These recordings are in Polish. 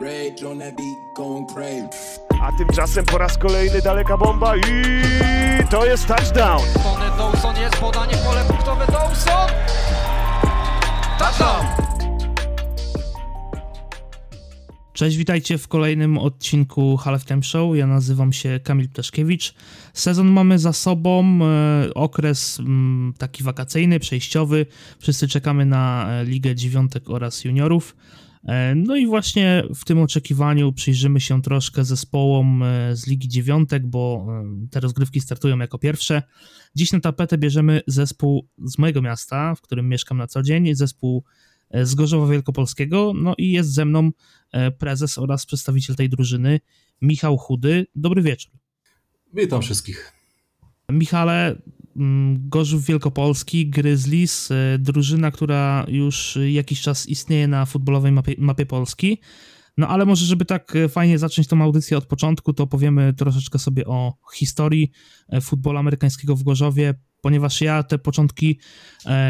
Rage on that beat, going crazy. A tymczasem po raz kolejny daleka bomba i to jest touchdown. Tony Dawson jest podanie w pole punktowe Dawson! Touchdown! Cześć, witajcie w kolejnym odcinku Halftime Show. Ja nazywam się Kamil Ptaszkiewicz. Sezon mamy za sobą, e, okres mm, taki wakacyjny, przejściowy. Wszyscy czekamy na e, Ligę Dziewiątek oraz Juniorów. E, No i właśnie w tym oczekiwaniu przyjrzymy się troszkę zespołom e, z Ligi Dziewiątek, bo e, te rozgrywki startują jako pierwsze. Dziś na tapetę bierzemy zespół z mojego miasta, w którym mieszkam na co dzień, zespół z Gorzowa Wielkopolskiego. No i jest ze mną prezes oraz przedstawiciel tej drużyny, Michał Chudy. Dobry wieczór. Witam wszystkich. Michale, Gorzów Wielkopolski, Grizzlies, e, drużyna, która już jakiś czas istnieje na futbolowej mapie, mapie Polski. No ale może, żeby tak e, fajnie zacząć tą audycję od początku, to powiemy troszeczkę sobie o historii e, futbolu amerykańskiego w Gorzowie, ponieważ ja te początki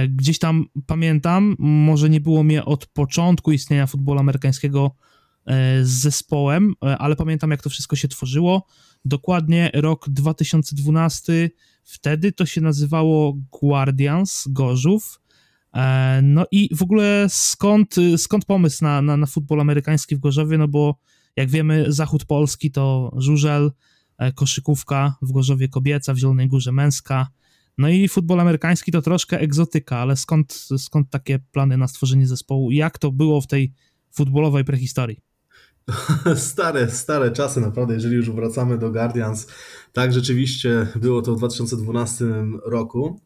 gdzieś tam pamiętam. Może nie było mnie od początku istnienia futbolu amerykańskiego z zespołem, ale pamiętam jak to wszystko się tworzyło. Dokładnie rok 2012, wtedy to się nazywało Guardians Gorzów. E, No i w ogóle skąd, skąd pomysł na, na, na futbol amerykański w Gorzowie? No bo jak wiemy, zachód Polski to żużel, e, koszykówka, w Gorzowie kobieca, w Zielonej Górze męska. No i futbol amerykański to troszkę egzotyka, ale skąd, skąd takie plany na stworzenie zespołu? Jak to było w tej futbolowej prehistorii? Stare, stare czasy naprawdę, jeżeli już wracamy do Guardians. Tak, rzeczywiście było to w 2012 roku.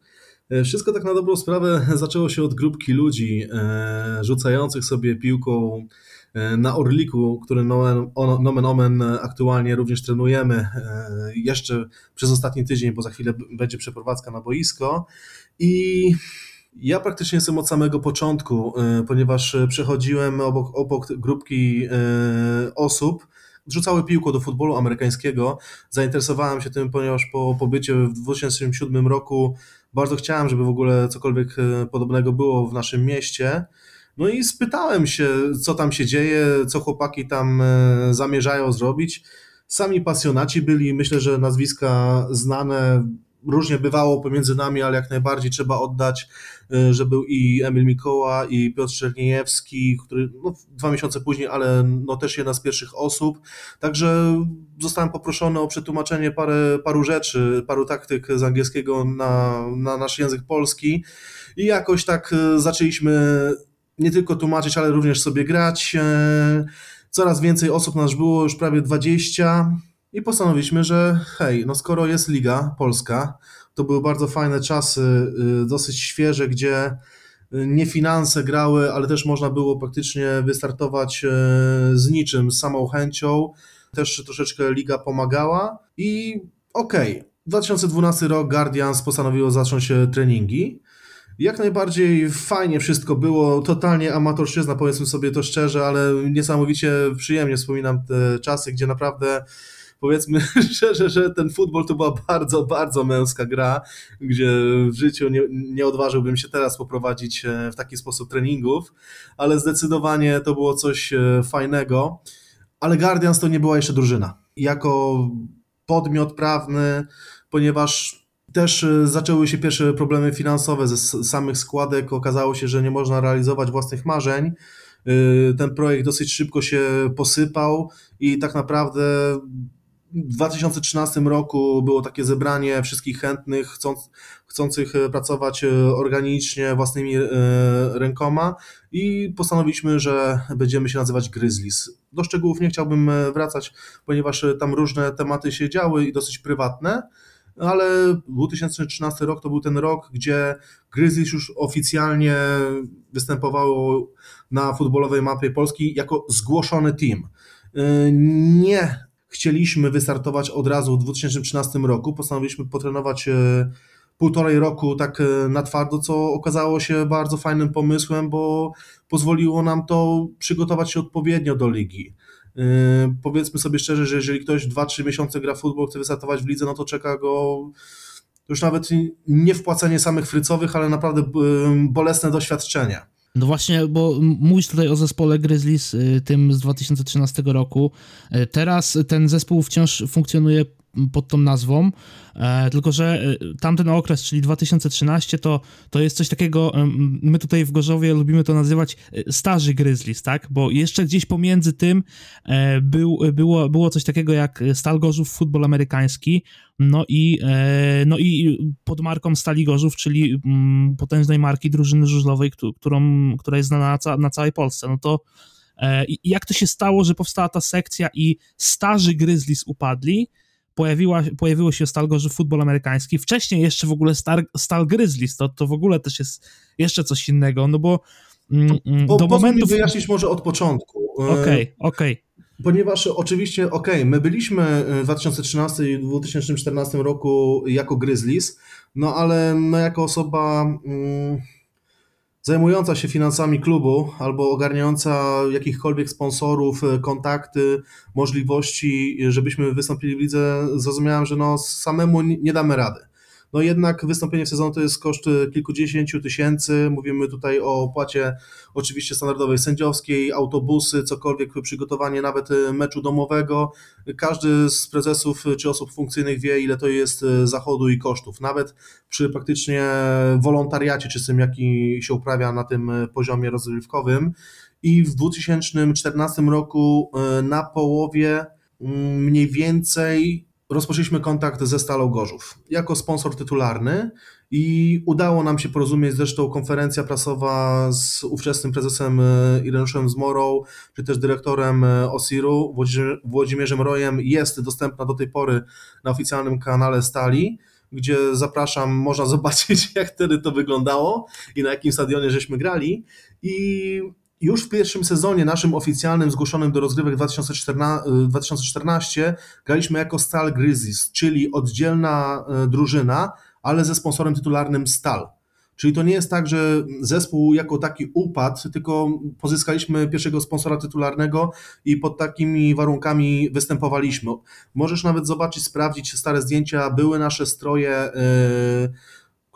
E, Wszystko tak na dobrą sprawę zaczęło się od grupki ludzi e, rzucających sobie piłką e, na Orliku, który nomen, nomen omen aktualnie również trenujemy jeszcze przez ostatni tydzień, bo za chwilę będzie przeprowadzka na boisko. I ja praktycznie jestem od samego początku, e, ponieważ e, przechodziłem obok, obok grupki e, osób, rzucały piłką do futbolu amerykańskiego. Zainteresowałem się tym, ponieważ po pobycie w 2007 roku bardzo chciałem, żeby w ogóle cokolwiek podobnego było w naszym mieście. No i spytałem się, co tam się dzieje, co chłopaki tam zamierzają zrobić. Sami pasjonaci byli, myślę, że nazwiska znane różnie bywało pomiędzy nami, ale jak najbardziej trzeba oddać, y, że był i Emil Mikoła, i Piotr Czerniejewski, który no, dwa miesiące później, ale no, też jedna z pierwszych osób. Także zostałem poproszony o przetłumaczenie parę, paru rzeczy, paru taktyk z angielskiego na, na nasz język polski i jakoś tak y, zaczęliśmy nie tylko tłumaczyć, ale również sobie grać. E, Coraz więcej osób nas było, już prawie 20 i postanowiliśmy, że hej, no skoro jest Liga Polska, to były bardzo fajne czasy, y, dosyć świeże, gdzie y, nie finanse grały, ale też można było praktycznie wystartować y, z niczym, z samą chęcią. Też troszeczkę Liga pomagała i okej, 2012 rok Guardians postanowiło zacząć się treningi. Jak najbardziej fajnie wszystko było, totalnie amatorszczyzna, powiedzmy sobie to szczerze, ale niesamowicie przyjemnie wspominam te czasy, gdzie naprawdę powiedzmy szczerze, że ten futbol to była bardzo, bardzo męska gra, gdzie w życiu nie, nie odważyłbym się teraz poprowadzić e, w taki sposób treningów, ale zdecydowanie to było coś e, fajnego. Ale Guardians to nie była jeszcze drużyna. Jako podmiot prawny, ponieważ też e, zaczęły się pierwsze problemy finansowe ze samych składek. Okazało się, że nie można realizować własnych marzeń. Ten projekt dosyć szybko się posypał i tak naprawdę w 2013 roku było takie zebranie wszystkich chętnych, chcąc, chcących e, pracować e, organicznie własnymi e, rękoma i postanowiliśmy, że będziemy się nazywać Grizzlies. Do szczegółów nie chciałbym wracać, ponieważ tam różne tematy się działy i dosyć prywatne, ale 2013 rok to był ten rok, gdzie Grizzlies już oficjalnie występowało na futbolowej mapie Polski jako zgłoszony team. Nie chcieliśmy wystartować od razu w 2013 roku. Postanowiliśmy potrenować e, półtorej roku tak e, na twardo, co okazało się bardzo fajnym pomysłem, bo pozwoliło nam to przygotować się odpowiednio do ligi. Yy, Powiedzmy sobie szczerze, że jeżeli ktoś 2-3 miesiące gra w futbol, chce wystartować w lidze, no to czeka go już nawet nie wpłacenie samych frycowych, ale naprawdę bolesne doświadczenie. No właśnie, bo mówisz tutaj o zespole Grizzlies, y, tym z 2013 roku. Y, Teraz ten zespół wciąż funkcjonuje pod tą nazwą, e, tylko że y, tamten okres, czyli 2013, to, to jest coś takiego, my tutaj w Gorzowie lubimy to nazywać y, starzy Grizzlies, tak? Bo jeszcze gdzieś pomiędzy tym e, był, było, było coś takiego jak Stal Gorzów futbol amerykański, no i, e, no i pod marką Stali Gorzów, czyli mm, potężnej marki drużyny żużlowej, któ- którą, która jest znana na, ca- na całej Polsce, no to e, jak to się stało, że powstała ta sekcja i starzy Grizzlies upadli, pojawiła, pojawiło się Stal Gorzów futbol amerykański, wcześniej jeszcze w ogóle Star, Stal Grizzlies, to, to w ogóle też jest jeszcze coś innego, no bo mm, mm, Bo, do momentu... wyjaśnić może od początku. E, Okej, okej. Ponieważ oczywiście, okej, my byliśmy w 2013 i 2014 roku jako Grizzlies, no ale no jako osoba mm, zajmująca się finansami klubu albo ogarniająca jakichkolwiek sponsorów, e, kontakty, możliwości, żebyśmy wystąpili w lidze, zrozumiałem, że no samemu nie damy rady. No jednak wystąpienie w sezonie to jest koszt e, kilkudziesięciu tysięcy. Mówimy tutaj o opłacie oczywiście standardowej sędziowskiej, autobusy, cokolwiek, przygotowanie nawet e, meczu domowego. Każdy z prezesów e, czy osób funkcyjnych wie, ile to jest zachodu i kosztów. Nawet przy praktycznie wolontariacie czystym, jaki się uprawia na tym poziomie rozrywkowym. I w 2014 roku na połowie mm, mniej więcej rozpoczęliśmy kontakt ze Stalą Gorzów jako sponsor tytularny i udało nam się porozumieć, zresztą konferencja prasowa z ówczesnym prezesem e, Irenuszem Zmorą, czy też dyrektorem e, OSIR-u Włodzimierzem Rojem jest dostępna do tej pory na oficjalnym kanale Stali, gdzie zapraszam, można zobaczyć jak wtedy to wyglądało i na jakim stadionie żeśmy grali. I już w pierwszym sezonie naszym oficjalnym, zgłoszonym do rozgrywek 2014, 2014 graliśmy jako Stal Grizzlies, czyli oddzielna e, drużyna, ale ze sponsorem tytularnym Stal. Czyli to nie jest tak, że zespół jako taki upadł, tylko pozyskaliśmy pierwszego sponsora tytularnego i pod takimi warunkami występowaliśmy. Możesz nawet zobaczyć, sprawdzić stare zdjęcia, były nasze stroje, e,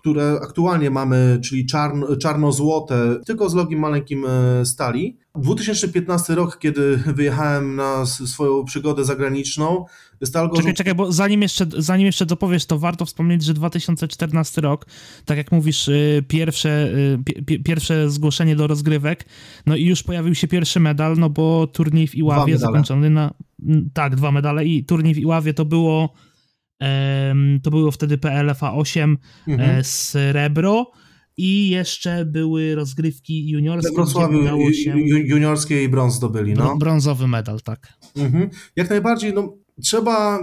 które aktualnie mamy, czyli czarn, czarno-złote, tylko z logiem maleńkim e, stali. 2015 rok, kiedy wyjechałem na swoją przygodę zagraniczną, Stal Gorzów Czekaj, czekaj, bo zanim jeszcze, zanim jeszcze dopowiesz, to warto wspomnieć, że 2014 rok, tak jak mówisz, y, pierwsze, pi- pi- pierwsze zgłoszenie do rozgrywek, no i już pojawił się pierwszy medal, no bo turniej w Iławie zakończony na, tak, dwa medale i turniej w Iławie to było, to było wtedy PLFA 8 Mhm. e, srebro i jeszcze były rozgrywki we juniorskie, udało się ju- ju- juniorskiej brąz zdobyli. No. br- brązowy medal, tak. Mhm. Jak najbardziej, no, trzeba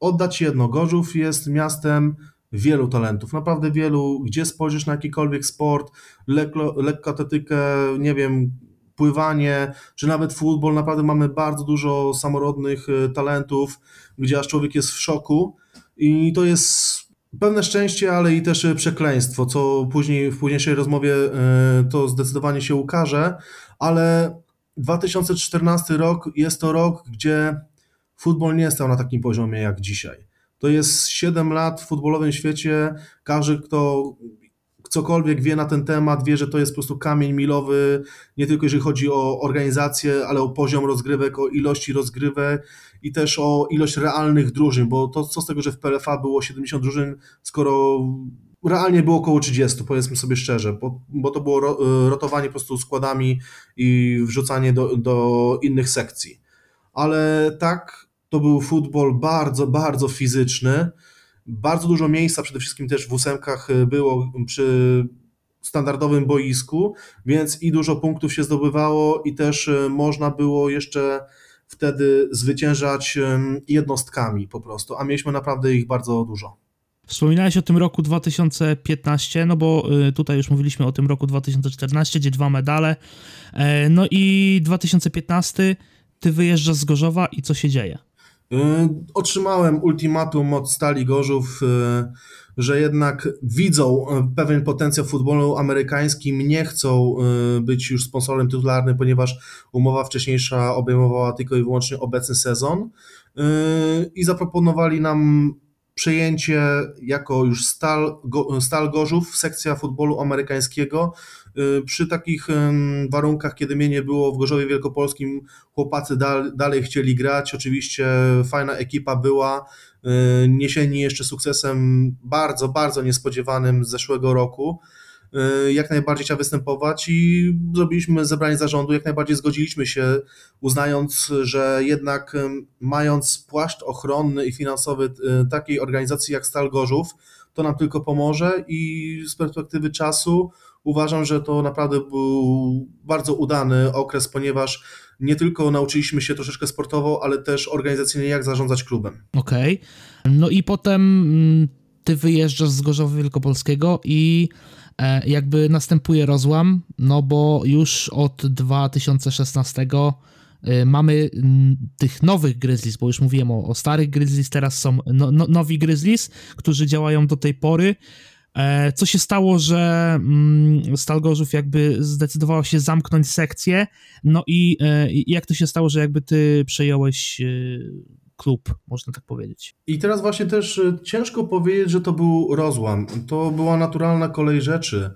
oddać jedno. Gorzów jest miastem wielu talentów, naprawdę wielu. Gdzie spojrzysz na jakikolwiek sport, lekko, lekkoatletykę, nie wiem, pływanie, czy nawet futbol, naprawdę mamy bardzo dużo samorodnych e, talentów, gdzie aż człowiek jest w szoku i to jest pewne szczęście, ale i też e, przekleństwo, co później w późniejszej rozmowie e, to zdecydowanie się ukaże, ale 2014 rok jest to rok, gdzie futbol nie stał na takim poziomie jak dzisiaj. To jest 7 lat w futbolowym świecie. Każdy, kto cokolwiek wie na ten temat, wie, że to jest po prostu kamień milowy, nie tylko jeżeli chodzi o organizację, ale o poziom rozgrywek, o ilości rozgrywek i też o ilość realnych drużyn, bo to co z tego, że w PLFA było 70 drużyn, skoro realnie było około 30, powiedzmy sobie szczerze, bo, bo to było ro, rotowanie po prostu składami i wrzucanie do, do innych sekcji. Ale tak, to był futbol bardzo, bardzo fizyczny. Bardzo dużo miejsca przede wszystkim też w ósemkach było przy standardowym boisku, więc i dużo punktów się zdobywało i też e, można było jeszcze wtedy zwyciężać jednostkami po prostu, a mieliśmy naprawdę ich bardzo dużo. Wspominałeś o tym roku 2015, no bo y, tutaj już mówiliśmy o tym roku 2014, gdzie dwa medale. E, No i 2015 ty wyjeżdżasz z Gorzowa i co się dzieje? Y, Otrzymałem ultimatum od Stali Gorzów, y, że jednak widzą y, pewien potencjał futbolu amerykańskim, nie chcą być już sponsorem tytularnym, ponieważ umowa wcześniejsza obejmowała tylko i wyłącznie obecny sezon i zaproponowali nam przejęcie jako już Stal, Stal Gorzów, sekcja futbolu amerykańskiego. Y, przy takich warunkach, kiedy mnie nie było w Gorzowie Wielkopolskim, chłopacy dal, dalej chcieli grać. Oczywiście fajna ekipa była, y, niesieni jeszcze sukcesem bardzo, bardzo niespodziewanym z zeszłego roku. Y, jak najbardziej chciał występować i zrobiliśmy zebranie zarządu, jak najbardziej zgodziliśmy się, uznając, że jednak mając płaszcz ochronny i finansowy takiej organizacji jak Stal Gorzów, to nam tylko pomoże i z perspektywy czasu uważam, że to naprawdę był bardzo udany okres, ponieważ nie tylko nauczyliśmy się troszeczkę sportowo, ale też organizacyjnie jak zarządzać klubem. Okej. Okay. No i potem mm, ty wyjeżdżasz z Gorzowa Wielkopolskiego i E, jakby następuje rozłam, no bo już od 2016 e, mamy tych nowych Grizzlies, bo już mówiłem o, o starych Grizzlies, teraz są no, no, nowi Grizzlies, którzy działają do tej pory. E, co się stało, że mm, Stalgorzów jakby zdecydowało się zamknąć sekcję, no i jak to się stało, że jakby ty przejąłeś klub, można tak powiedzieć. I teraz właśnie też e, ciężko powiedzieć, że to był rozłam. To była naturalna kolej rzeczy.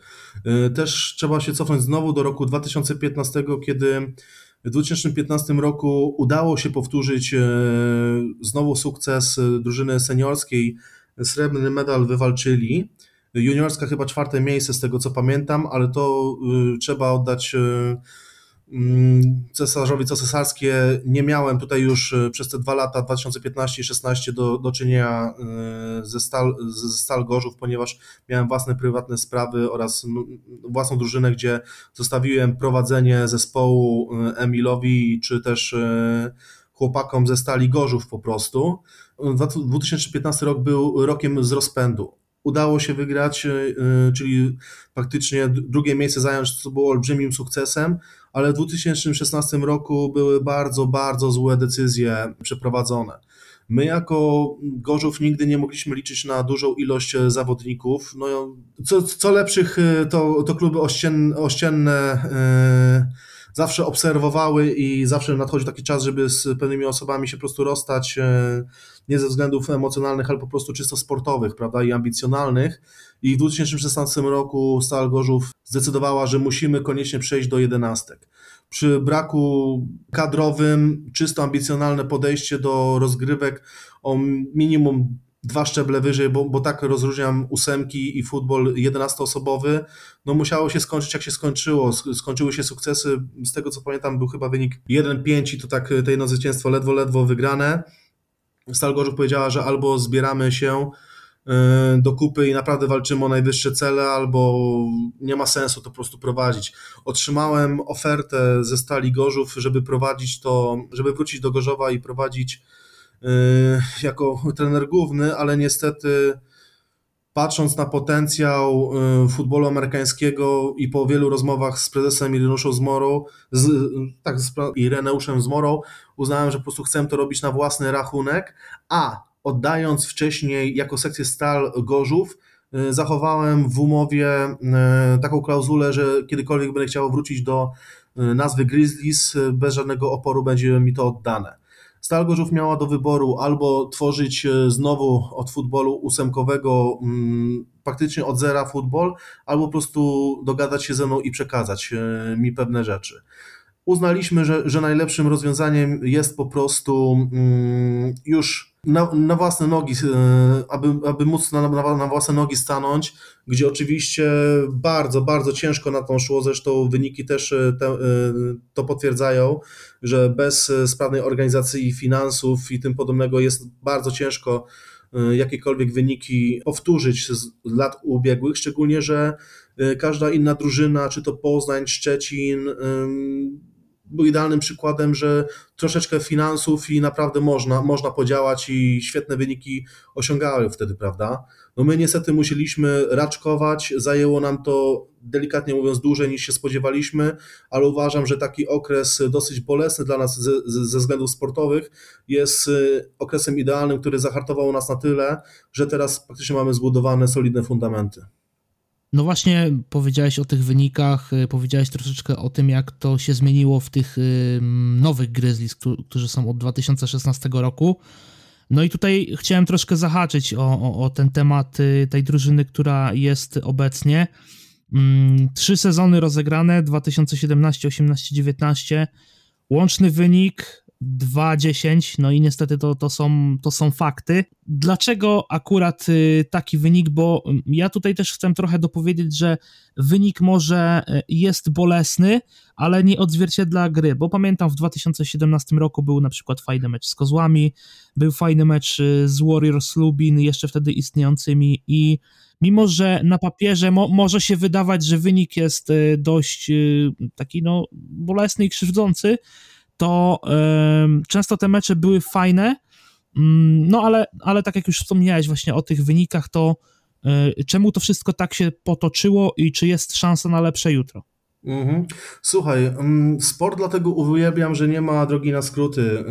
E, też trzeba się cofnąć znowu do roku 2015, kiedy w 2015 roku udało się powtórzyć e, znowu sukces drużyny seniorskiej. Srebrny medal wywalczyli. Juniorska chyba czwarte miejsce z tego co pamiętam, ale to trzeba oddać Mm, cesarzowi co cesarskie nie miałem tutaj już e, przez te dwa lata 2015 i 2016 do, do czynienia ze Stal, ze Stal Gorzów, ponieważ miałem własne prywatne sprawy oraz własną drużynę, gdzie zostawiłem prowadzenie zespołu Emilowi czy też chłopakom ze Stali Gorzów po prostu. 2015 rok był rokiem z rozpędu udało się wygrać, czyli faktycznie drugie miejsce zająć, co było olbrzymim sukcesem, ale w 2016 roku były bardzo, bardzo złe decyzje przeprowadzone. My jako Gorzów nigdy nie mogliśmy liczyć na dużą ilość e, zawodników. No, co, co lepszych e, to, to kluby ościenne, ościenne yy, zawsze obserwowały i zawsze nadchodzi taki czas, żeby z pewnymi osobami się po prostu rozstać, nie ze względów emocjonalnych, ale po prostu czysto sportowych, prawda, i ambicjonalnych. I w 2016 roku Stal Gorzów zdecydowała, że musimy koniecznie przejść do jedenastek. Przy braku kadrowym, czysto ambicjonalne podejście do rozgrywek o minimum dwa szczeble wyżej, bo, bo tak rozróżniam ósemki i futbol 11-osobowy, no musiało się skończyć jak się skończyło. Skończyły się sukcesy, z tego co pamiętam był chyba wynik 1-5 i to tak te jedno zwycięstwo ledwo, ledwo wygrane. Stal Gorzów powiedziała, że albo zbieramy się E, do kupy i naprawdę walczymy o najwyższe cele, albo nie ma sensu to po prostu prowadzić. Otrzymałem ofertę ze Stali Gorzów, żeby prowadzić to, żeby wrócić do Gorzowa i prowadzić jako trener główny, ale niestety patrząc na potencjał e, futbolu amerykańskiego i po wielu rozmowach z prezesem Ireneuszem Zmorą, z, tak, z Ireneuszem Zmorą, uznałem, że po prostu chcę to robić na własny rachunek, a oddając wcześniej jako sekcję Stal Gorzów, y, zachowałem w umowie y, taką klauzulę, że kiedykolwiek będę chciał wrócić do y, nazwy Grizzlies, bez żadnego oporu będzie mi to oddane. Stal Gorzów miała do wyboru albo tworzyć znowu od futbolu ósemkowego mm, praktycznie od zera futbol, albo po prostu dogadać się ze mną i przekazać mi pewne rzeczy. Uznaliśmy, że, że najlepszym rozwiązaniem jest po prostu mm, już na, na, własne nogi, e, aby, aby móc na, na, na, własne nogi stanąć, gdzie oczywiście bardzo, bardzo ciężko na tą szło, zresztą wyniki też e, te, e, to potwierdzają, że bez sprawnej organizacji finansów i tym podobnego jest bardzo ciężko jakiekolwiek wyniki powtórzyć z lat ubiegłych, szczególnie, że każda inna drużyna, czy to Poznań, Szczecin, był idealnym przykładem, że troszeczkę finansów i naprawdę można, można podziałać i świetne wyniki osiągały wtedy, prawda? No my niestety musieliśmy raczkować, zajęło nam to delikatnie mówiąc dłużej niż się spodziewaliśmy, ale uważam, że taki okres dosyć bolesny dla nas ze, ze względów sportowych jest y, okresem idealnym, który zahartował nas na tyle, że teraz praktycznie mamy zbudowane solidne fundamenty. No właśnie powiedziałeś o tych wynikach, y, powiedziałeś troszeczkę o tym, jak to się zmieniło w tych nowych Grizzlies, którzy są od 2016 roku. No i tutaj chciałem troszkę zahaczyć o, o, o ten temat y, tej drużyny, która jest obecnie. Mm, Trzy sezony rozegrane 2017, 18, 19. Łączny wynik 2-10, no i niestety to, to, są, to są fakty. Dlaczego akurat y, taki wynik? Bo y, ja tutaj też chcę trochę dopowiedzieć, że wynik może y, jest bolesny, ale nie odzwierciedla gry, bo pamiętam w 2017 roku był na przykład fajny mecz z Kozłami, był fajny mecz y, z Warriors Lubin, jeszcze wtedy istniejącymi i mimo, że na papierze mo może się wydawać, że wynik jest dość taki no bolesny i krzywdzący, to często te mecze były fajne, mm, no ale, ale tak jak już wspomniałeś właśnie o tych wynikach, to y, czemu to wszystko tak się potoczyło i czy jest szansa na lepsze jutro? Mhm. Słuchaj, mm, sport dlatego uwielbiam, że nie ma drogi na skróty.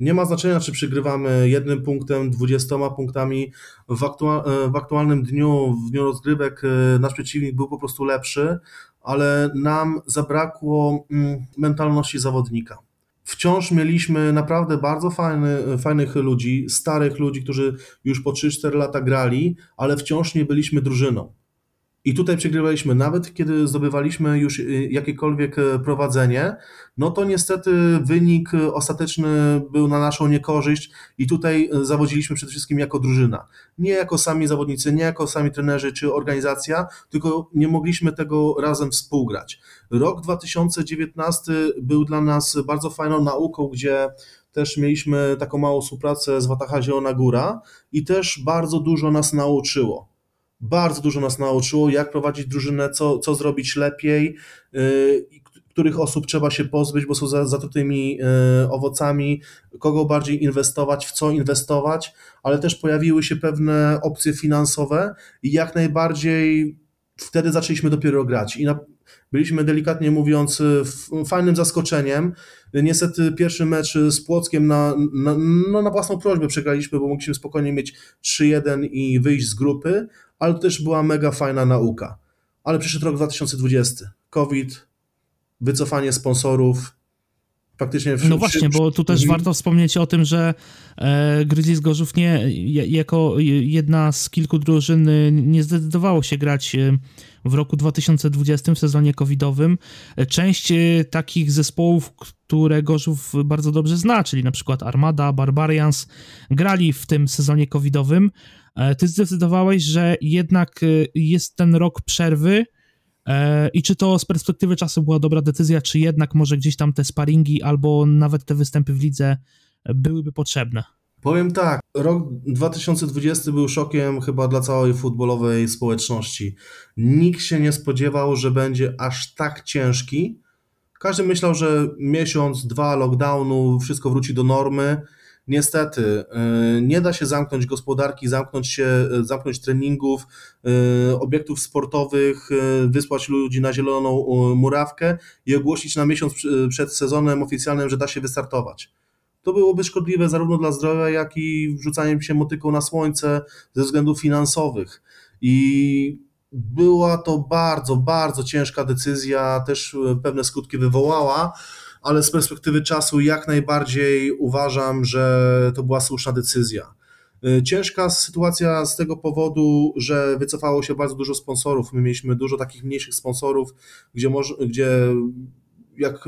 Nie ma znaczenia, czy przygrywamy jednym punktem, dwudziestoma punktami. W, aktua- e, w aktualnym dniu, w dniu rozgrywek, e, nasz przeciwnik był po prostu lepszy, ale nam zabrakło mm, mentalności zawodnika. Wciąż mieliśmy naprawdę bardzo fajny, fajnych ludzi, starych ludzi, którzy już po 3-4 lata grali, ale wciąż nie byliśmy drużyną. I tutaj przegrywaliśmy, nawet kiedy zdobywaliśmy już y, jakiekolwiek e, prowadzenie, no to niestety wynik e, ostateczny był na naszą niekorzyść i tutaj zawodziliśmy przede wszystkim jako drużyna. Nie jako sami zawodnicy, nie jako sami trenerzy czy organizacja, tylko nie mogliśmy tego razem współgrać. Rok 2019 był dla nas bardzo fajną nauką, gdzie też mieliśmy taką małą współpracę z Wataha Zielona Góra i też bardzo dużo nas nauczyło bardzo dużo nas nauczyło, jak prowadzić drużynę, co, co zrobić lepiej, yy, których osób trzeba się pozbyć, bo są za- zatrutymi yy, owocami, kogo bardziej inwestować, w co inwestować, ale też pojawiły się pewne opcje finansowe i jak najbardziej wtedy zaczęliśmy dopiero grać. I na, byliśmy delikatnie mówiąc fajnym zaskoczeniem. Niestety pierwszy mecz z Płockiem na, na, no na własną prośbę przegraliśmy, bo mogliśmy spokojnie mieć 3-1 i wyjść z grupy, ale to też była mega fajna nauka. Ale przyszedł rok 2020, COVID, wycofanie sponsorów, faktycznie... No właśnie, bo tu też warto wspomnieć o tym, że e, Grizzlies Gorzów nie, jako jedna z kilku drużyn e, nie zdecydowało się grać e, w roku 2020 w sezonie covidowym. E, Część takich zespołów, które Gorzów bardzo dobrze zna, czyli na przykład Armada, Barbarians, grali w tym sezonie covidowym. E, Ty zdecydowałeś, że jednak e, jest ten rok przerwy, E, I czy to z perspektywy czasu była dobra decyzja, czy jednak może gdzieś tam te sparingi albo nawet te występy w lidze byłyby potrzebne? Powiem tak, rok 2020 był szokiem chyba dla całej futbolowej społeczności. Nikt się nie spodziewał, że będzie aż tak ciężki. Każdy myślał, że miesiąc, dwa lockdownu, wszystko wróci do normy. Niestety, yy, nie da się zamknąć gospodarki, zamknąć się, zamknąć treningów, yy, obiektów sportowych, wysłać ludzi na zieloną murawkę i ogłosić na miesiąc przed sezonem oficjalnym, że da się wystartować. To byłoby szkodliwe zarówno dla zdrowia, jak i wrzucaniem się motyką na słońce ze względów finansowych. I była to bardzo, bardzo ciężka decyzja, też pewne skutki wywołała, ale z perspektywy czasu jak najbardziej uważam, że to była słuszna decyzja. E, Ciężka sytuacja z tego powodu, że wycofało się bardzo dużo sponsorów. My mieliśmy dużo takich mniejszych sponsorów, gdzie, moż, gdzie jak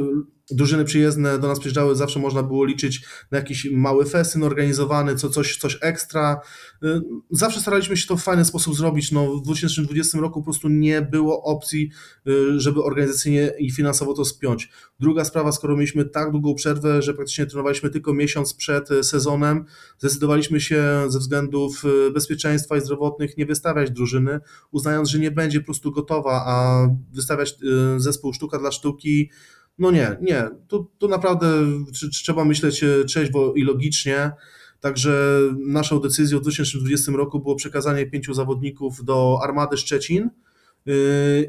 drużyny przyjezdne do nas przyjeżdżały, zawsze można było liczyć na jakiś mały festyn organizowany, co, coś, coś ekstra. Y, Zawsze staraliśmy się to w fajny sposób zrobić. No, w 2020 roku po prostu nie było opcji, y, żeby organizacyjnie i finansowo to spiąć. Druga sprawa, skoro mieliśmy tak długą przerwę, że praktycznie trenowaliśmy tylko miesiąc przed y, sezonem, zdecydowaliśmy się ze względów bezpieczeństwa i zdrowotnych nie wystawiać drużyny, uznając, że nie będzie po prostu gotowa, a wystawiać zespół sztuka dla sztuki no nie, nie. Tu, tu naprawdę tr- trzeba myśleć e, trzeźwo i logicznie. Także naszą decyzją w 2020 roku było przekazanie pięciu zawodników do Armady Szczecin yy,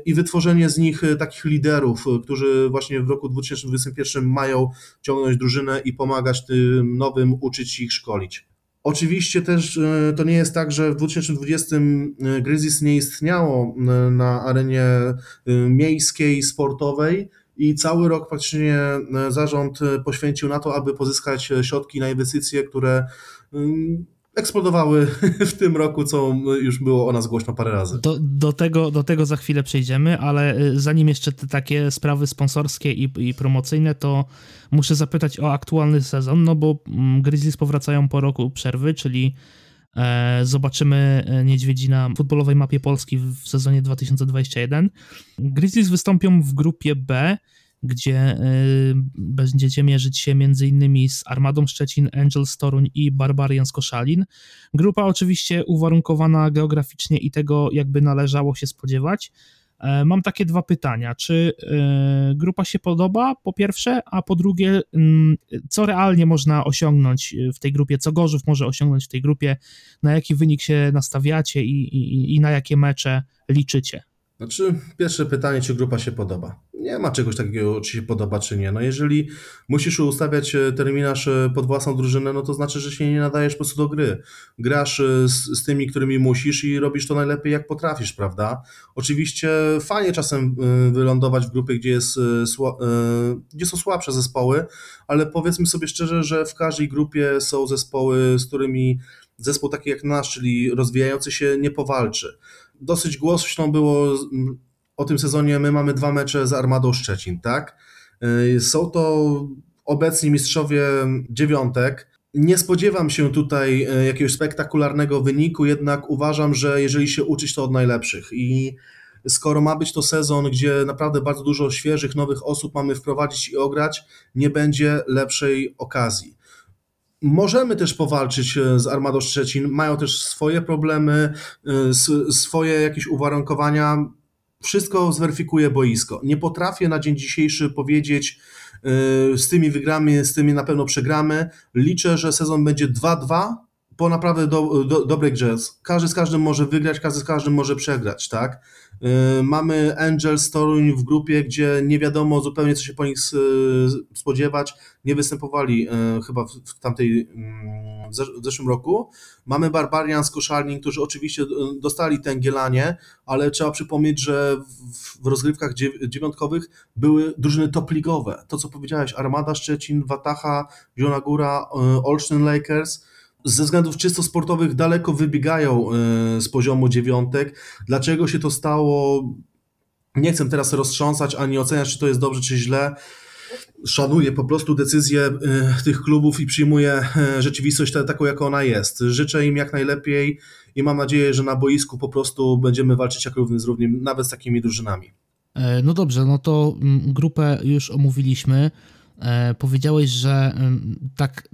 i wytworzenie z nich e, takich liderów, e, którzy właśnie w roku 2021 mają ciągnąć drużynę i pomagać tym nowym, uczyć ich, szkolić. Oczywiście też to nie jest tak, że w 2020 Grizzlies nie istniało na arenie miejskiej, sportowej, i cały rok praktycznie e, zarząd e, poświęcił na to, aby pozyskać e, środki na inwestycje, które eksplodowały w tym roku, co już było o nas głośno parę razy. Do, do, tego, do tego za chwilę przejdziemy, ale zanim jeszcze te takie sprawy sponsorskie i, i promocyjne, to muszę zapytać o aktualny sezon, no bo mm, Grizzlies powracają po roku przerwy, czyli zobaczymy e, niedźwiedzi na futbolowej mapie Polski w sezonie 2021. Grizzlies wystąpią w grupie B, gdzie y, będziecie mierzyć się m.in. z Armadą Szczecin, Angels Toruń i Barbarians Koszalin. Grupa oczywiście uwarunkowana geograficznie i tego jakby należało się spodziewać. E, mam takie dwa pytania. Czy y, grupa się podoba, po pierwsze, a po drugie, mm, co realnie można osiągnąć w tej grupie, co Gorzów może osiągnąć w tej grupie, na jaki wynik się nastawiacie i, i, i na jakie mecze liczycie? Znaczy, pierwsze pytanie, czy grupa się podoba. Nie ma czegoś takiego, czy się podoba, czy nie. No jeżeli musisz ustawiać e, terminarz e, pod własną drużynę, no to znaczy, że się nie nadajesz po prostu do gry. Grasz e, z, z tymi, którymi musisz i robisz to najlepiej, jak potrafisz, prawda? Oczywiście fajnie czasem wylądować w grupie, gdzie, jest, gdzie są słabsze zespoły, ale powiedzmy sobie szczerze, że w każdej grupie są zespoły, z którymi zespół taki jak nasz, czyli rozwijający się, nie powalczy dosyć głośno było o tym sezonie. My mamy dwa mecze z Armadą Szczecin, tak? Y, są to obecni mistrzowie dziewiątek. Nie spodziewam się tutaj y, jakiegoś spektakularnego wyniku, jednak uważam, że jeżeli się uczyć, to od najlepszych. I skoro ma być to sezon, gdzie naprawdę bardzo dużo świeżych, nowych osób mamy wprowadzić i ograć, nie będzie lepszej okazji. Możemy też powalczyć e, z Armadą Szczecin, mają też swoje problemy, e, swoje jakieś uwarunkowania. Wszystko zweryfikuje boisko. Nie potrafię na dzień dzisiejszy powiedzieć, e, z tymi wygramy, z tymi na pewno przegramy. Liczę, że sezon będzie 2-2 po naprawdę do, do, dobrej grze. Każdy z każdym może wygrać, każdy z każdym może przegrać, tak? Y, mamy Angels Toruń w grupie, gdzie nie wiadomo zupełnie, co się po nich spodziewać. Nie występowali y, chyba w tamtej mm, w zeszłym roku. Mamy Barbarians Koszalnik, którzy oczywiście y, dostali tę gielanie, ale trzeba przypomnieć, że w rozgrywkach dziewiątkowych były drużyny topligowe. To, co powiedziałeś, Armada Szczecin, Wataha, Zielona Góra, Olsztyn Lakers – ze względów czysto sportowych daleko wybiegają e, z poziomu dziewiątek. Dlaczego się to stało? Nie chcę teraz roztrząsać ani oceniać, czy to jest dobrze, czy źle. Szanuję po prostu decyzję e, tych klubów i przyjmuję e, rzeczywistość taką, jaka ona jest. Życzę im jak najlepiej i mam nadzieję, że na boisku po prostu będziemy walczyć jak równy z równym, nawet z takimi drużynami. No dobrze, no to mm, grupę już omówiliśmy. E, powiedziałeś, że tak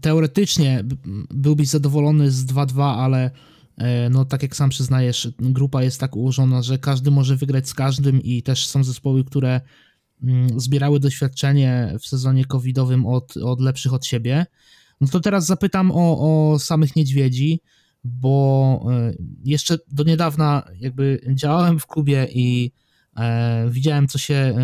teoretycznie byłbyś zadowolony z 2-2, ale e, no tak jak sam przyznajesz, grupa jest tak ułożona, że każdy może wygrać z każdym i też są zespoły, które mm, zbierały doświadczenie w sezonie covidowym od, od lepszych od siebie. No to teraz zapytam o, o samych niedźwiedzi, bo e, jeszcze do niedawna jakby działałem w klubie i widziałem, co się,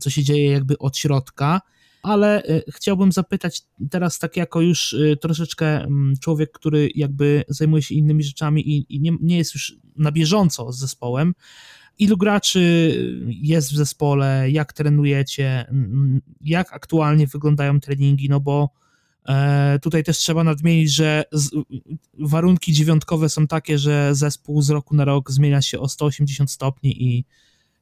co się dzieje jakby od środka, ale e, chciałbym zapytać teraz tak jako już e, troszeczkę człowiek, który jakby zajmuje się innymi rzeczami i, i nie, nie jest już na bieżąco z zespołem, ilu graczy jest w zespole, jak trenujecie, jak aktualnie wyglądają treningi, no bo tutaj też trzeba nadmienić, że warunki dziewiątkowe są takie, że zespół z roku na rok zmienia się o 180 stopni i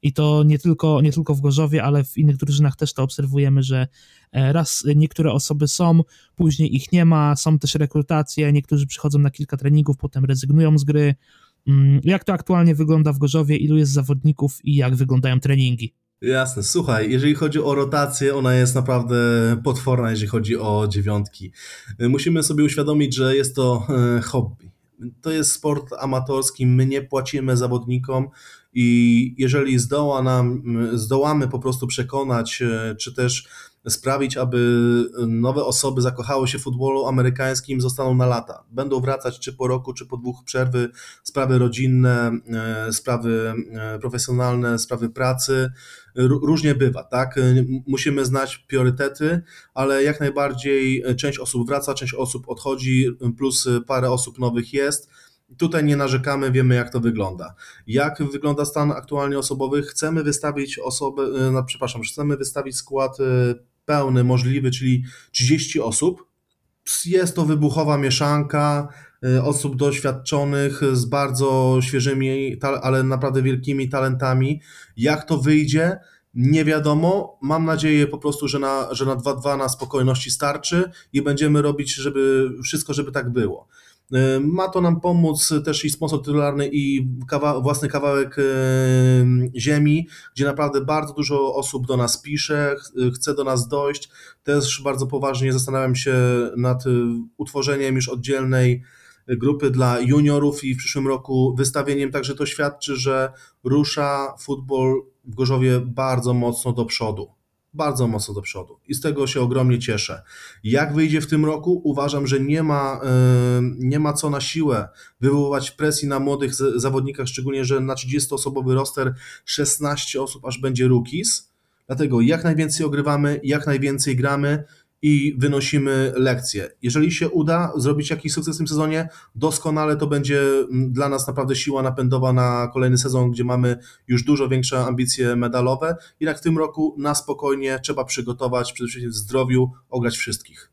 i to nie tylko, nie tylko w Gorzowie, ale w innych drużynach też to obserwujemy, że e, raz niektóre osoby są, później ich nie ma, są też rekrutacje, niektórzy przychodzą na kilka treningów, potem rezygnują z gry. Mm, jak to aktualnie wygląda w Gorzowie, ilu jest zawodników i jak wyglądają treningi? Jasne, słuchaj, jeżeli chodzi o rotację, ona jest naprawdę potworna, jeżeli chodzi o dziewiątki. Musimy sobie uświadomić, że jest to e, hobby. To jest sport amatorski, my nie płacimy zawodnikom, i jeżeli zdoła nam, zdołamy po prostu przekonać, e, czy też sprawić, aby nowe osoby zakochały się w futbolu amerykańskim, zostaną na lata. Będą wracać czy po roku, czy po dwóch przerwy, sprawy rodzinne, e, sprawy e, profesjonalne, sprawy pracy. Różnie bywa, tak? Musimy znać priorytety, ale jak najbardziej część osób wraca, część osób odchodzi, plus parę osób nowych jest Tutaj nie narzekamy, wiemy jak to wygląda. Jak wygląda stan aktualnie osobowy? Chcemy wystawić osobę, e, no, przepraszam, chcemy wystawić skład e, pełny, możliwy, czyli 30 osób. jest to wybuchowa mieszanka y, osób doświadczonych z bardzo świeżymi, ale naprawdę wielkimi talentami. Jak to wyjdzie? Nie wiadomo. Mam nadzieję po prostu, że na, że na 2-2 na spokojności starczy i będziemy robić żeby, wszystko, żeby tak było. Y, ma to nam pomóc też i sponsor tytularny i kawa własny kawałek y, ziemi, gdzie naprawdę bardzo dużo osób do nas pisze, chce do nas dojść. Też bardzo poważnie zastanawiam się nad y, utworzeniem już oddzielnej grupy dla juniorów i w przyszłym roku wystawieniem, także to świadczy, że rusza futbol w Gorzowie bardzo mocno do przodu bardzo mocno do przodu i z tego się ogromnie cieszę. Jak wyjdzie w tym roku? Uważam, że nie ma, nie ma co na siłę wywoływać presji na młodych zawodnikach, szczególnie, że na 30-osobowy roster 16 osób aż będzie rookies. Dlatego jak najwięcej ogrywamy, jak najwięcej gramy i wynosimy lekcje. Jeżeli się uda zrobić jakiś sukces w tym sezonie, doskonale to będzie mm, dla nas naprawdę siła napędowa na kolejny sezon, gdzie mamy już dużo większe ambicje medalowe. Jednak w tym roku na spokojnie trzeba przygotować, przede wszystkim w zdrowiu, ograć wszystkich.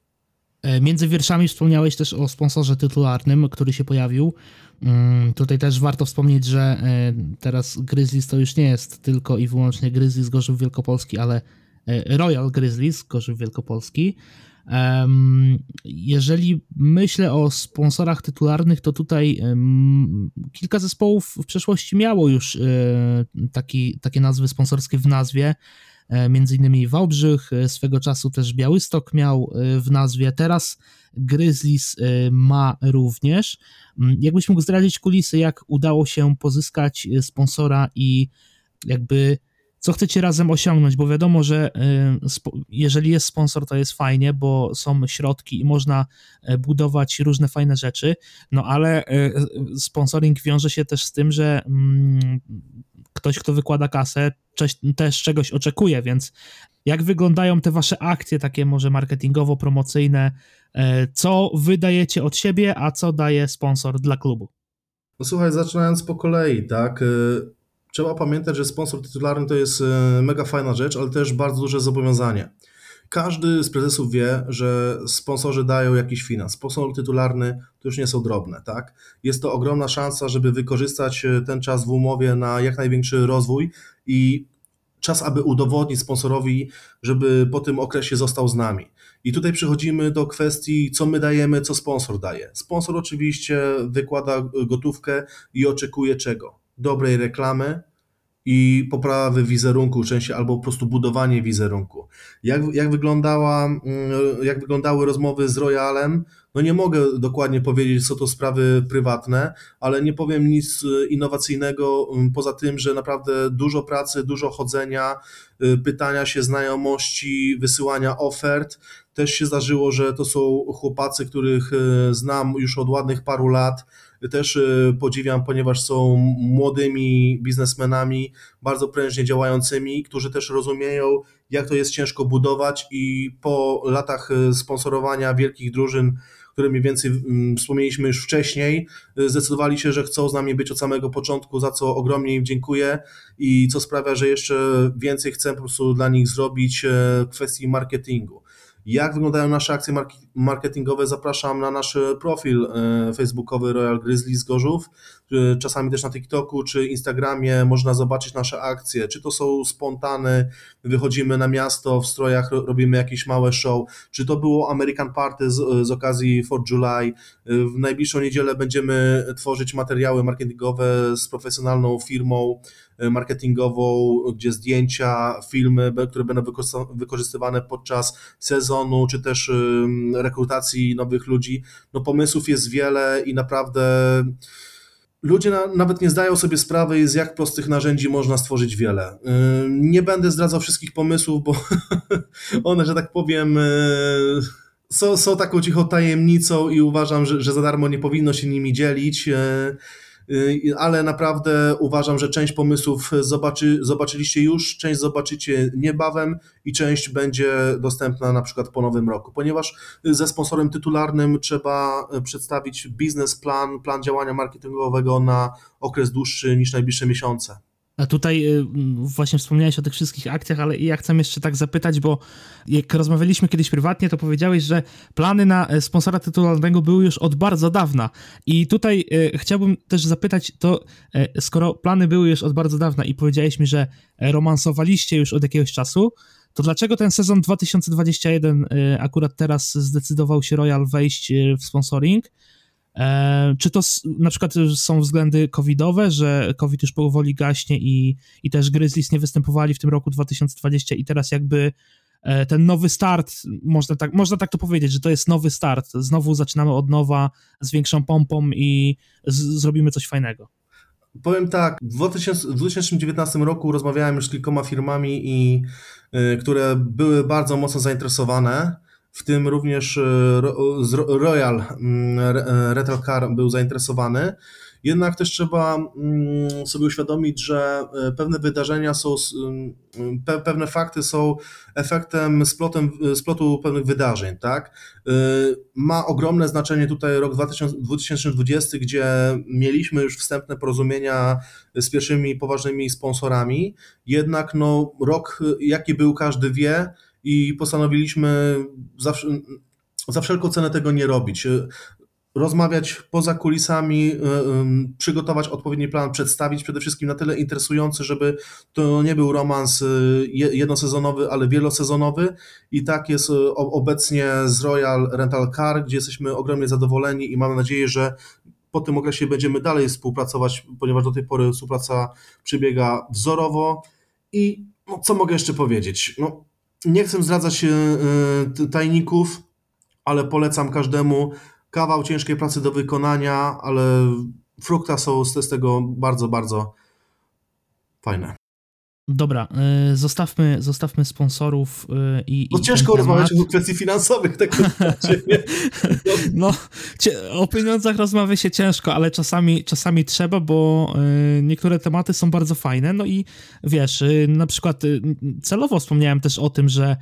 E, między wierszami wspomniałeś też o sponsorze tytularnym, który się pojawił. Mm, tutaj też warto wspomnieć, że e, teraz Grizzlies to już nie jest tylko i wyłącznie Grizzlies Gorzów Wielkopolski, ale Royal Grizzlies, Gorzów Wielkopolski. Jeżeli myślę o sponsorach tytularnych, to tutaj kilka zespołów w przeszłości miało już e, taki, takie nazwy sponsorskie w nazwie. E, między innymi Wałbrzych, swego czasu też Białystok miał w nazwie, teraz Grizzlies ma również. Jakbyś mógł zdradzić kulisy, jak udało się pozyskać sponsora i jakby co chcecie razem osiągnąć, bo wiadomo, że y, jeżeli jest sponsor, to jest fajnie, bo są środki i można e, budować różne fajne rzeczy, no ale e, sponsoring wiąże się też z tym, że mm, ktoś, kto wykłada kasę, też czegoś oczekuje, więc jak wyglądają te wasze akcje takie może marketingowo-promocyjne, e, co wydajecie od siebie, a co daje sponsor dla klubu? No słuchaj, zaczynając po kolei, tak, y, trzeba pamiętać, że sponsor tytularny to jest e, mega fajna rzecz, ale też bardzo duże zobowiązanie. Każdy z prezesów wie, że sponsorzy dają jakiś finans. Sponsor tytularny to już nie są drobne, tak? Jest to ogromna szansa, żeby wykorzystać e, ten czas w umowie na jak największy rozwój i czas, aby udowodnić sponsorowi, żeby po tym okresie został z nami. I tutaj przechodzimy do kwestii, co my dajemy, co sponsor daje. Sponsor oczywiście wykłada gotówkę i oczekuje czego? Dobrej reklamy, i poprawy wizerunku częściej albo po prostu budowanie wizerunku. Jak, jak, wyglądała, mm, jak wyglądały rozmowy z Royalem? No nie mogę dokładnie powiedzieć, co to sprawy prywatne, ale nie powiem nic innowacyjnego mm, poza tym, że naprawdę dużo pracy, dużo chodzenia, y, pytania się, znajomości, wysyłania ofert. Też się zdarzyło, że to są chłopacy, których y, znam już od ładnych paru lat, też y, podziwiam, ponieważ są młodymi biznesmenami, bardzo prężnie działającymi, którzy też rozumieją, jak to jest ciężko budować i po latach y, sponsorowania wielkich drużyn, które mniej więcej mm, wspomnieliśmy już wcześniej, zdecydowali się, że chcą z nami być od samego początku, za co ogromnie im dziękuję i co sprawia, że jeszcze więcej chcę po prostu dla nich zrobić w kwestii marketingu. Jak wyglądają nasze akcje marketingowe? Zapraszam na nasz profil e, facebookowy Royal Grizzlies Gorzów. E, czasami też na TikToku czy Instagramie można zobaczyć nasze akcje. Czy to są spontane, wychodzimy na miasto w strojach, robimy jakieś małe show, czy to było American Party z, z okazji 4 July. E, w najbliższą niedzielę będziemy tworzyć materiały marketingowe z profesjonalną firmą marketingową, gdzie zdjęcia, filmy, które będą wykorzystywane podczas sezonu, czy też rekrutacji nowych ludzi. No pomysłów jest wiele i naprawdę ludzie na, nawet nie zdają sobie sprawy, z jak prostych narzędzi można stworzyć wiele. Nie będę zdradzał wszystkich pomysłów, bo one, że tak powiem, są, są taką cichą tajemnicą i uważam, że, że za darmo nie powinno się nimi dzielić. Y, ale naprawdę uważam, że część pomysłów zobaczy, zobaczyliście już, część zobaczycie niebawem i część będzie dostępna na przykład po nowym roku, ponieważ ze sponsorem tytularnym trzeba przedstawić biznesplan, plan działania marketingowego na okres dłuższy niż najbliższe miesiące. A tutaj y, właśnie wspomniałeś o tych wszystkich akcjach, ale ja chcę jeszcze tak zapytać, bo jak rozmawialiśmy kiedyś prywatnie, to powiedziałeś, że plany na e, sponsora tytularnego były już od bardzo dawna. I tutaj y, chciałbym też zapytać, to y, skoro plany były już od bardzo dawna i powiedziałeś mi, że romansowaliście już od jakiegoś czasu, to dlaczego ten sezon 2021 akurat teraz zdecydował się Royal wejść w sponsoring? E, czy to na przykład są względy covidowe, że COVID już powoli gaśnie i, i też Grizzlies nie występowali w tym roku 2020 i teraz jakby e, ten nowy start, można tak, można tak to powiedzieć, że to jest nowy start. Znowu zaczynamy od nowa z większą pompą i z, zrobimy coś fajnego. Powiem tak, w 2000, w 2019 roku rozmawiałem już z kilkoma firmami, i, y, które były bardzo mocno zainteresowane w tym również e, Royal mm, e, Retro Car był zainteresowany. Jednak też trzeba mm, sobie uświadomić, że e, pewne wydarzenia są, mm, pewne fakty są efektem splotem, splotu pewnych wydarzeń, tak? Ma ogromne znaczenie tutaj rok 2020, gdzie mieliśmy już wstępne porozumienia z pierwszymi poważnymi sponsorami, jednak no, rok, jaki był, każdy wie, i postanowiliśmy za, za wszelką cenę tego nie robić. Rozmawiać poza kulisami, y, przygotować odpowiedni plan, przedstawić przede wszystkim na tyle interesujący, żeby to nie był romans y, jednosezonowy, ale wielosezonowy. I tak jest y, obecnie z Royal Rental Car, gdzie jesteśmy ogromnie zadowoleni i mamy nadzieję, że po tym okresie będziemy dalej współpracować, ponieważ do tej pory współpraca przebiega wzorowo. I no, co mogę jeszcze powiedzieć? No, nie chcę zdradzać e, tajników, ale polecam każdemu kawał ciężkiej pracy do wykonania, ale frukta są z tego bardzo, bardzo fajne. Dobra, y, zostawmy, zostawmy sponsorów y, i. No i ciężko rozmawiać o kwestii finansowych, tak No, o pieniądzach rozmawia się ciężko, ale czasami, czasami trzeba, bo y, niektóre tematy są bardzo fajne. No i wiesz, na przykład celowo wspomniałem też o tym, że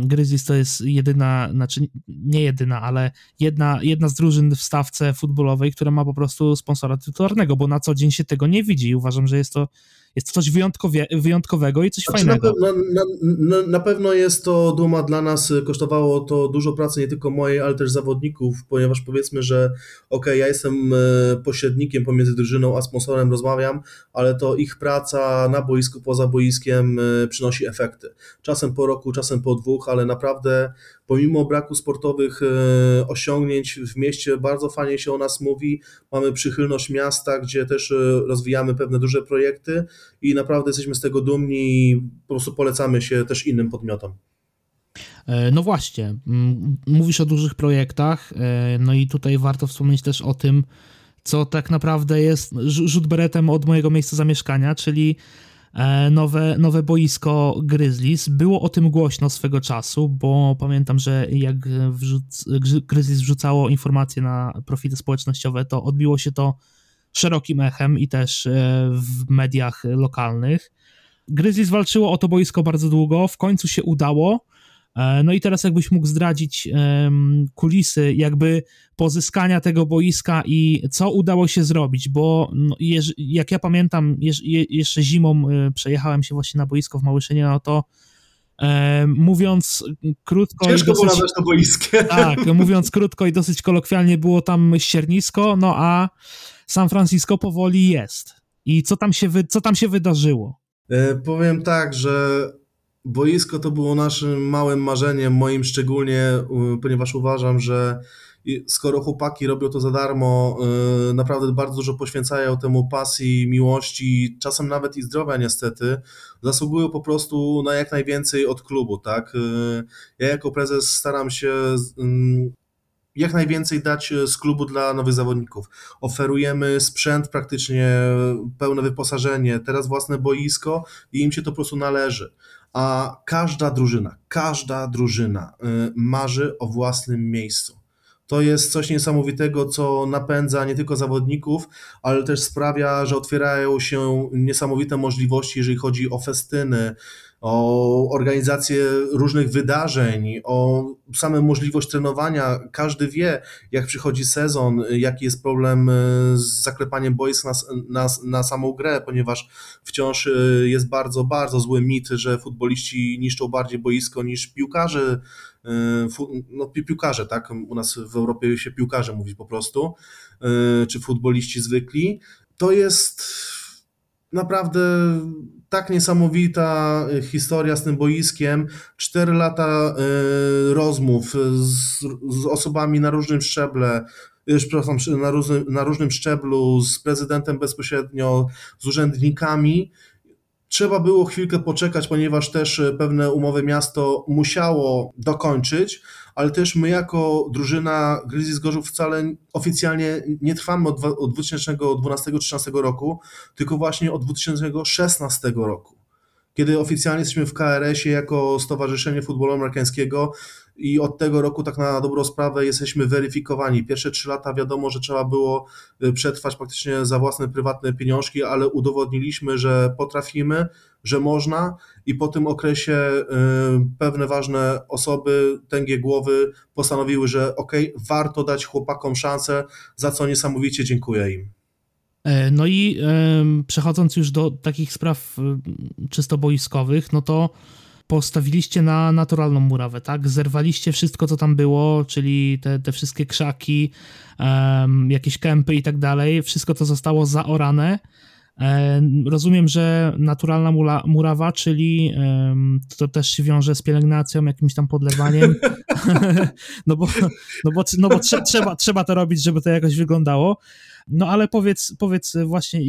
Grizzlies to jest jedyna, znaczy nie jedyna, ale jedna, jedna z drużyn w stawce futbolowej, która ma po prostu sponsora tytularnego, bo na co dzień się tego nie widzi. Uważam, że jest to jest to coś wyjątkowie, wyjątkowego i coś znaczy fajnego. Na, na, na, na, pewno jest to duma dla nas, kosztowało to dużo pracy, nie tylko mojej, ale też zawodników, ponieważ powiedzmy, że ok, ja jestem e, pośrednikiem pomiędzy drużyną a sponsorem, rozmawiam, ale to ich praca na boisku, poza boiskiem e, przynosi efekty. Czasem po roku, czasem po dwóch, ale naprawdę pomimo braku sportowych e, osiągnięć w mieście bardzo fajnie się o nas mówi. Mamy przychylność miasta, gdzie też rozwijamy pewne duże projekty i naprawdę jesteśmy z tego dumni i po prostu polecamy się też innym podmiotom. E, no właśnie, mówisz o dużych projektach, e, no i tutaj warto wspomnieć też o tym, co tak naprawdę jest rzut beretem od mojego miejsca zamieszkania, czyli e, nowe, nowe boisko Grizzlies. Było o tym głośno swego czasu, bo pamiętam, że jak wrzuc, Grizzlies wrzucało informacje na profile społecznościowe, to odbiło się to szerokim echem i też e, w mediach lokalnych. Grizzlies walczyło o to boisko bardzo długo, w końcu się udało. E, no i teraz jakbyś mógł zdradzić kulisy jakby pozyskania tego boiska i co udało się zrobić, bo no, jak ja pamiętam, jeszcze zimą e, przejechałem się właśnie na boisko w Małyszynie, no to mówiąc krótko... Ciężko dosyć, było to boiskie. Tak, mówiąc krótko i dosyć kolokwialnie było tam ściernisko, no a San Francisco powoli jest. I co tam się, wy, co tam się wydarzyło? E, powiem tak, że boisko to było naszym małym marzeniem, moim szczególnie, ponieważ uważam, że skoro chłopaki robią to za darmo, e, naprawdę bardzo dużo poświęcają temu pasji, miłości, czasem nawet i zdrowia niestety, zasługują po prostu na jak najwięcej od klubu, tak? E, ja jako prezes staram się jak najwięcej dać z klubu dla nowych zawodników. Oferujemy sprzęt praktycznie, pełne wyposażenie, teraz własne boisko i im się to po prostu należy. A każda drużyna, każda drużyna e, marzy o własnym miejscu. To jest coś niesamowitego, co napędza nie tylko zawodników, ale też sprawia, że otwierają się niesamowite możliwości, jeżeli chodzi o festyny, o organizację różnych wydarzeń, o samą możliwość trenowania. Każdy wie, jak przychodzi sezon, jaki jest problem z zaklepaniem boisk na, na, na samą grę, ponieważ wciąż jest bardzo, bardzo zły mit, że futboliści niszczą bardziej boisko niż piłkarze no, piłkarze, tak? U nas w Europie się piłkarze mówi po prostu, czy futboliści zwykli. To jest naprawdę tak niesamowita historia z tym boiskiem. Cztery lata rozmów z, z osobami na różnym szczeble, przepraszam, na różnym, na różnym szczeblu, z prezydentem bezpośrednio, z urzędnikami Trzeba było chwilkę poczekać, ponieważ też e, pewne umowy miasto musiało dokończyć, ale też my jako drużyna Grizzlies Gorzów wcale oficjalnie nie trwamy od 2012-2013 roku, tylko właśnie od 2016 roku kiedy oficjalnie jesteśmy w KRS-ie jako Stowarzyszenie Futbolu Amerykańskiego i od tego roku tak na dobrą sprawę jesteśmy weryfikowani. Pierwsze trzy lata wiadomo, że trzeba było y, przetrwać praktycznie za własne prywatne pieniążki, ale udowodniliśmy, że potrafimy, że można i po tym okresie y, pewne ważne osoby, tęgie głowy postanowiły, że ok, warto dać chłopakom szansę, za co niesamowicie dziękuję im. E, no i przechodząc już do takich spraw czysto boiskowych, no to postawiliście na naturalną murawę, tak? Zerwaliście wszystko, co tam było, czyli te, te wszystkie krzaki, um, jakieś kępy i tak dalej, wszystko, co zostało zaorane. rozumiem, że naturalna mura, murawa, czyli um, to też się wiąże z pielęgnacją, jakimś tam podlewaniem. no bo, no bo, no bo trze, trzeba, trzeba to robić, żeby to jakoś wyglądało. No ale powiedz, powiedz właśnie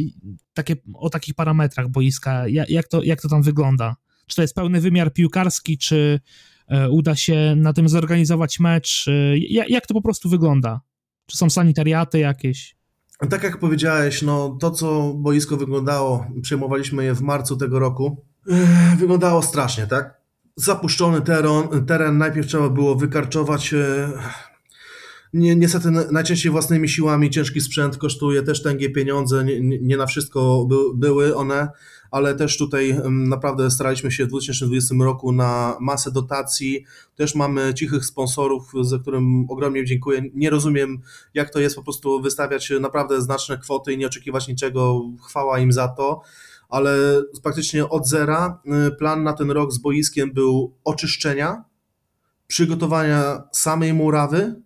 takie, o takich parametrach boiska, jak, to, jak to tam wygląda? Czy to jest pełny wymiar piłkarski, czy e, uda się na tym zorganizować mecz? E, jak, to po prostu wygląda? Czy są sanitariaty jakieś? Tak jak powiedziałeś, no to co boisko wyglądało, przejmowaliśmy je w marcu tego roku, e, wyglądało strasznie, tak? Zapuszczony teren, teren najpierw trzeba było wykarczować ni niestety najczęściej własnymi siłami ciężki sprzęt kosztuje też tęgie pieniądze, nie, na wszystko by, były one, ale też tutaj naprawdę staraliśmy się w 2020 roku na masę dotacji. Też mamy cichych sponsorów, za którym ogromnie dziękuję. Nie rozumiem, jak to jest po prostu wystawiać naprawdę znaczne kwoty i nie oczekiwać niczego. Chwała im za to ale praktycznie od zera y, plan na ten rok z boiskiem był oczyszczenia, przygotowania samej murawy,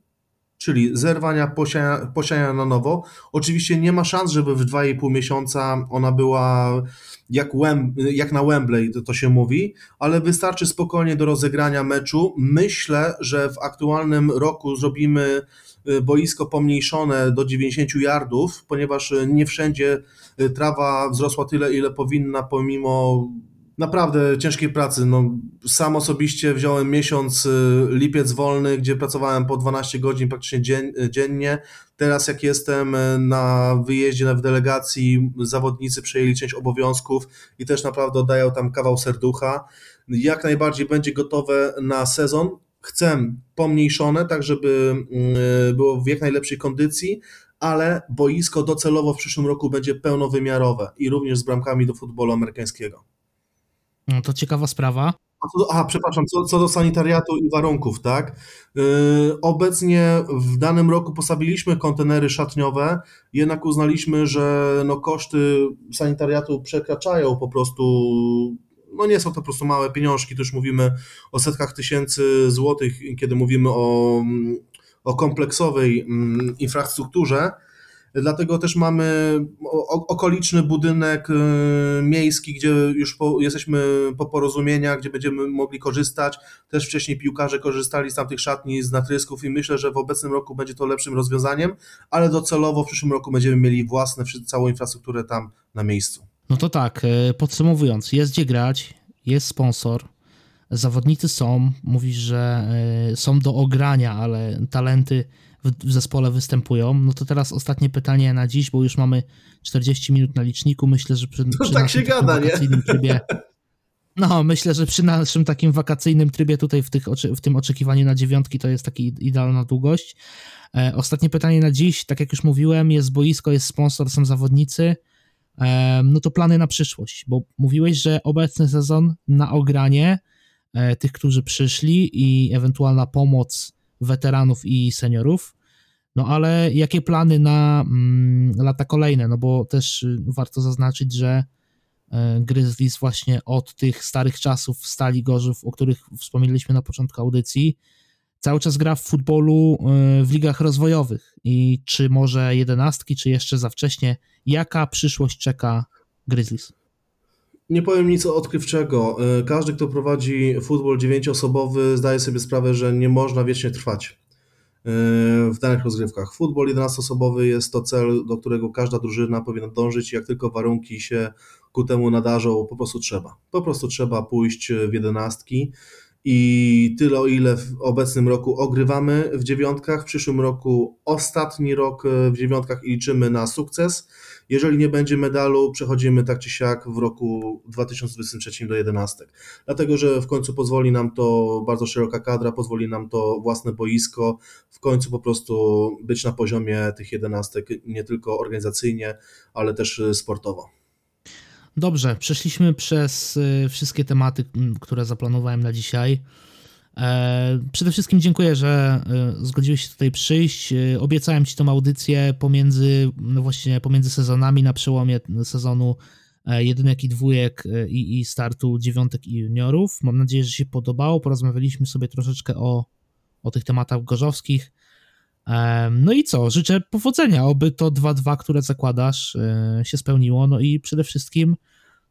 czyli zerwania, posiania, posiania na nowo. Oczywiście nie ma szans, żeby w 2,5 miesiąca ona była jak, jak na Wembley, to, to się mówi, ale wystarczy spokojnie do rozegrania meczu. Myślę, że w aktualnym roku zrobimy y, boisko pomniejszone do 90 yardów, ponieważ nie wszędzie y, trawa wzrosła tyle, ile powinna, pomimo naprawdę ciężkiej pracy. No, sam osobiście wziąłem miesiąc y, lipiec wolny, gdzie pracowałem po 12 godzin praktycznie dzien, dziennie. Teraz jak jestem y, na wyjeździe w delegacji, zawodnicy przejęli część obowiązków i też naprawdę oddają tam kawał serducha. Jak najbardziej będzie gotowe na sezon. Chcę pomniejszone, tak żeby y, było w jak najlepszej kondycji, ale boisko docelowo w przyszłym roku będzie pełnowymiarowe i również z bramkami do futbolu amerykańskiego. No to ciekawa sprawa. A, do, aha, przepraszam, co, co, do sanitariatu i warunków, tak? Yy, obecnie w danym roku postawiliśmy kontenery szatniowe, jednak uznaliśmy, że no, koszty sanitariatu przekraczają po prostu, no nie są to po prostu małe pieniążki, to już mówimy o setkach tysięcy złotych, kiedy mówimy o, o kompleksowej mm, infrastrukturze. Dlatego też mamy okoliczny budynek y, miejski, gdzie już po, jesteśmy po porozumieniach, gdzie będziemy mogli korzystać. Też wcześniej piłkarze korzystali z tamtych szatni, z natrysków i myślę, że w obecnym roku będzie to lepszym rozwiązaniem, ale docelowo w przyszłym roku będziemy mieli własne, całą infrastrukturę tam na miejscu. No to tak, e, podsumowując, jest gdzie grać, jest sponsor, zawodnicy są, mówisz, że e, są do ogrania, ale talenty w, zespole występują. No to teraz ostatnie pytanie na dziś, bo już mamy 40 minut na liczniku. Myślę, że przy, przy tak się gada, wakacyjnym nie? trybie. No, myślę, że przy naszym takim wakacyjnym trybie tutaj w, tych, w tym oczekiwaniu na dziewiątki to jest taki idealna długość. E, ostatnie pytanie na dziś, tak jak już mówiłem, jest boisko, jest sponsor, są zawodnicy. no to plany na przyszłość, bo mówiłeś, że obecny sezon na ogranie e, tych, którzy przyszli i ewentualna pomoc weteranów i seniorów. No ale jakie plany na mm, lata kolejne? No bo też y, warto zaznaczyć, że e, Grizzlies właśnie od tych starych czasów Stali Gorzów, o których wspomnieliśmy na początku audycji, cały czas gra w futbolu y, w ligach rozwojowych i czy może jedenastki, czy jeszcze za wcześnie, jaka przyszłość czeka Grizzlies? Nie powiem nic odkrywczego. Y, każdy, kto prowadzi futbol dziewięcioosobowy, zdaje sobie sprawę, że nie można wiecznie trwać y, w danych rozgrywkach. Futbol 11-osobowy jest to cel, do którego każda drużyna powinna dążyć. Jak tylko warunki się ku temu nadarzą, po prostu trzeba. Po prostu trzeba pójść w jedenastki i tyle o ile w obecnym roku ogrywamy w dziewiątkach, w przyszłym roku ostatni rok e, w dziewiątkach i liczymy na sukces. Jeżeli nie będzie medalu, przechodzimy tak czy siak w roku 2023 do jedenastek. Dlatego, że w końcu pozwoli nam to bardzo szeroka kadra, pozwoli nam to własne boisko, w końcu po prostu być na poziomie tych jedenastek nie tylko organizacyjnie, ale też sportowo. Dobrze, przeszliśmy przez y, wszystkie tematy, które zaplanowałem na dzisiaj. E, przede wszystkim dziękuję, że y, zgodziłeś się tutaj przyjść. Y, obiecałem Ci tą audycję pomiędzy, no właśnie pomiędzy sezonami, na przełomie sezonu e, jedynek i dwójek i, i startu dziewiątek i juniorów. Mam nadzieję, że się podobało. Porozmawialiśmy sobie troszeczkę o, o tych tematach gorzowskich. No i co? Życzę powodzenia, oby to 2-2, które zakładasz, e, się spełniło. No i przede wszystkim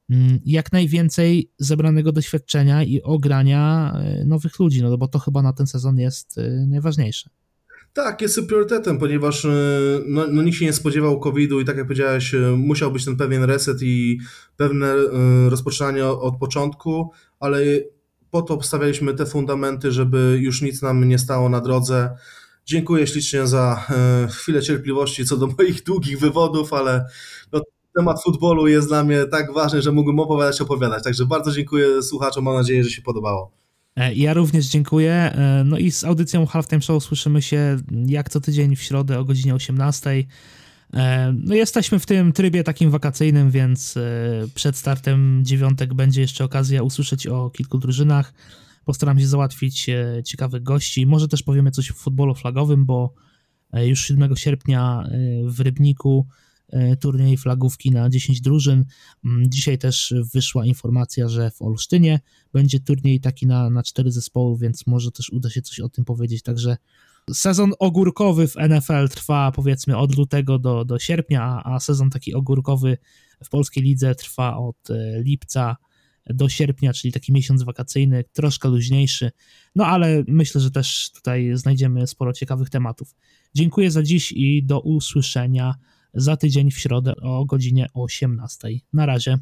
mm, jak najwięcej zebranego doświadczenia i ogrania e, nowych ludzi, no bo to chyba na ten sezon jest e, najważniejsze. Tak, jest priorytetem, ponieważ no, no, nikt się nie spodziewał COVID-u i tak jak powiedziałeś, musiał być ten pewien reset i pewne rozpoczynanie od początku, ale po to stawialiśmy te fundamenty, żeby już nic nam nie stało na drodze. Dziękuję ślicznie za e, chwilę cierpliwości co do moich długich wywodów, ale no, temat futbolu jest dla mnie tak ważny, że mógłbym opowiadać, opowiadać. Także bardzo dziękuję słuchaczom, mam nadzieję, że się podobało. E, ja również dziękuję. E, no i z audycją Halftime Show słyszymy się jak co tydzień w środę o godzinie 18. No jesteśmy w tym trybie takim wakacyjnym, więc przed startem dziewiątek będzie jeszcze okazja usłyszeć o kilku drużynach. Postaram się załatwić e, ciekawych gości. Może też powiemy coś o futbolu flagowym, bo e, już 7 sierpnia e, w Rybniku turniej flagówki na 10 drużyn. Mm, dzisiaj też wyszła informacja, że w Olsztynie będzie turniej taki na, na 4 zespoły, więc może też uda się coś o tym powiedzieć. Także sezon ogórkowy w NFL trwa powiedzmy od lutego do, do sierpnia, a sezon taki ogórkowy w polskiej lidze trwa od lipca do sierpnia, czyli taki miesiąc wakacyjny, troszkę luźniejszy, no ale myślę, że też tutaj znajdziemy sporo ciekawych tematów. Dziękuję za dziś i do usłyszenia za tydzień w środę o godzinie 18. Na razie.